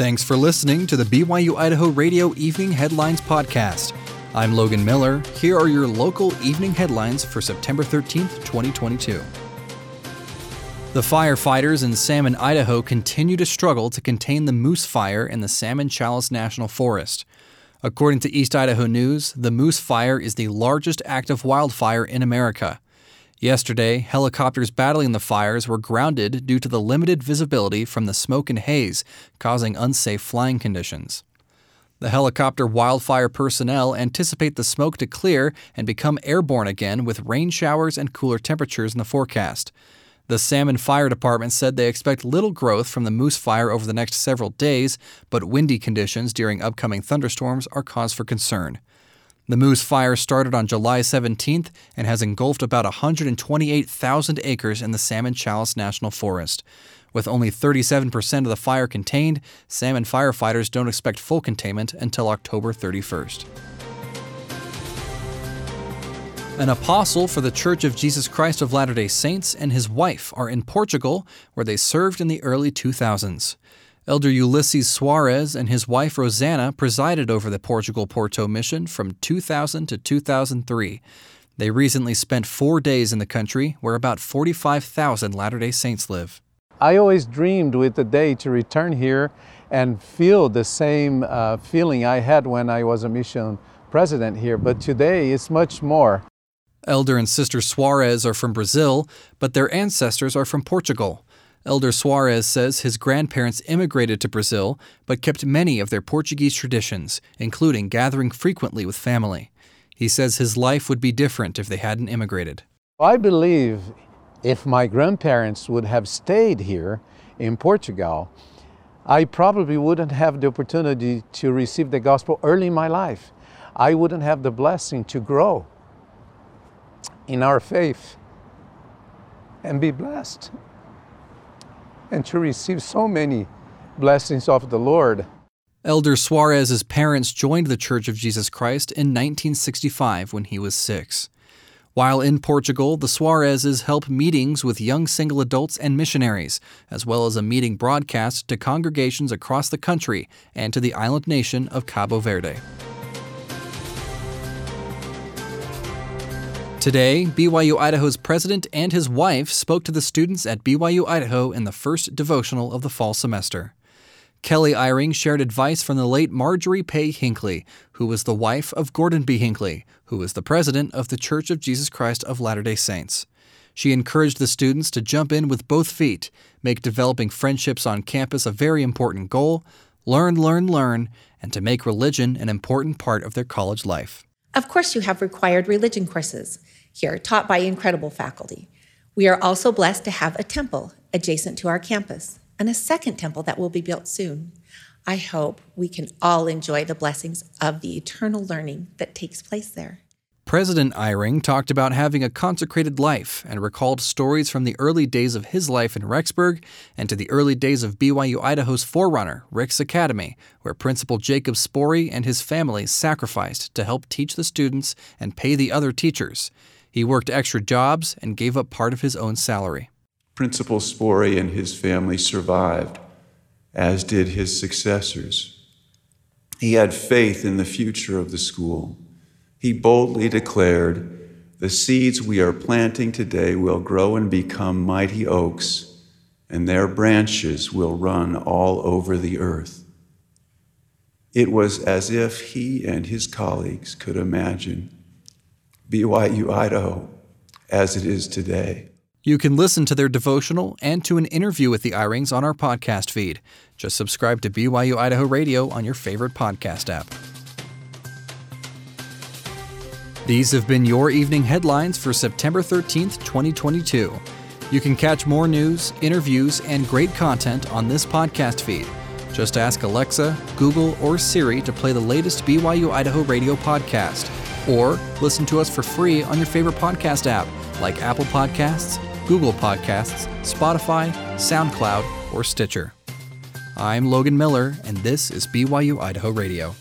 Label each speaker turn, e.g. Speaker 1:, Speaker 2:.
Speaker 1: Thanks for listening to the BYU Idaho Radio Evening Headlines Podcast. I'm Logan Miller. Here are your local evening headlines for September 13th, 2022. The firefighters in Salmon, Idaho continue to struggle to contain the moose fire in the Salmon Challis National Forest. According to East Idaho News, the moose fire is the largest active wildfire in America. Yesterday, helicopters battling the fires were grounded due to the limited visibility from the smoke and haze, causing unsafe flying conditions. The helicopter wildfire personnel anticipate the smoke to clear and become airborne again with rain showers and cooler temperatures in the forecast. The Salmon Fire Department said they expect little growth from the moose fire over the next several days, but windy conditions during upcoming thunderstorms are cause for concern. The Moose Fire started on July 17th and has engulfed about 128,000 acres in the Salmon Challis National Forest. With only 37% of the fire contained, salmon firefighters don't expect full containment until October 31st. An apostle for the Church of Jesus Christ of Latter day Saints and his wife are in Portugal, where they served in the early 2000s. Elder Ulisses Soares and his wife Rosana presided over the Portugal Porto mission from 2000 to 2003. They recently spent four days in the country, where about 45,000 Latter day Saints live.
Speaker 2: I always dreamed with the day to return here and feel the same uh, feeling I had when I was a mission president here, but today it's much more.
Speaker 1: Elder and Sister Suarez are from Brazil, but their ancestors are from Portugal. Elder Soares says his grandparents immigrated to Brazil but kept many of their Portuguese traditions, including gathering frequently with family. He says his life would be different if they hadn't immigrated.
Speaker 2: I believe if my grandparents would have stayed here in Portugal, I probably wouldn't have the opportunity to receive the gospel early in my life. I wouldn't have the blessing to grow in our faith and be blessed and to receive so many blessings of the Lord.
Speaker 1: Elder Soares's parents joined the Church of Jesus Christ in 1965 when he was six. While in Portugal, the Soareses help meetings with young single adults and missionaries, as well as a meeting broadcast to congregations across the country and to the island nation of Cabo Verde. Today, BYU Idaho's president and his wife spoke to the students at BYU Idaho in the first devotional of the fall semester. Kelly Eyring shared advice from the late Marjorie Pay Hinckley, who was the wife of Gordon B. Hinckley, who was the president of the Church of Jesus Christ of Latter day Saints. She encouraged the students to jump in with both feet, make developing friendships on campus a very important goal, learn, learn, learn, and to make religion an important part of their college life.
Speaker 3: Of course, you have required religion courses here, taught by incredible faculty. We are also blessed to have a temple adjacent to our campus and a second temple that will be built soon. I hope we can all enjoy the blessings of the eternal learning that takes place there.
Speaker 1: President Eyring talked about having a consecrated life and recalled stories from the early days of his life in Rexburg and to the early days of BYU Idaho's forerunner, Ricks Academy, where Principal Jacob Spori and his family sacrificed to help teach the students and pay the other teachers. He worked extra jobs and gave up part of his own salary.
Speaker 4: Principal Spori and his family survived, as did his successors. He had faith in the future of the school he boldly declared, The seeds we are planting today will grow and become mighty oaks, and their branches will run all over the earth. It was as if he and his colleagues could imagine BYU Idaho as it is today.
Speaker 1: You can listen to their devotional and to an interview with the Eyrings on our podcast feed. Just subscribe to BYU Idaho Radio on your favorite podcast app. These have been your evening headlines for September 13th, 2022. You can catch more news, interviews, and great content on this podcast feed. Just ask Alexa, Google, or Siri to play the latest BYU Idaho radio podcast, or listen to us for free on your favorite podcast app like Apple Podcasts, Google Podcasts, Spotify, SoundCloud, or Stitcher. I'm Logan Miller, and this is BYU Idaho Radio.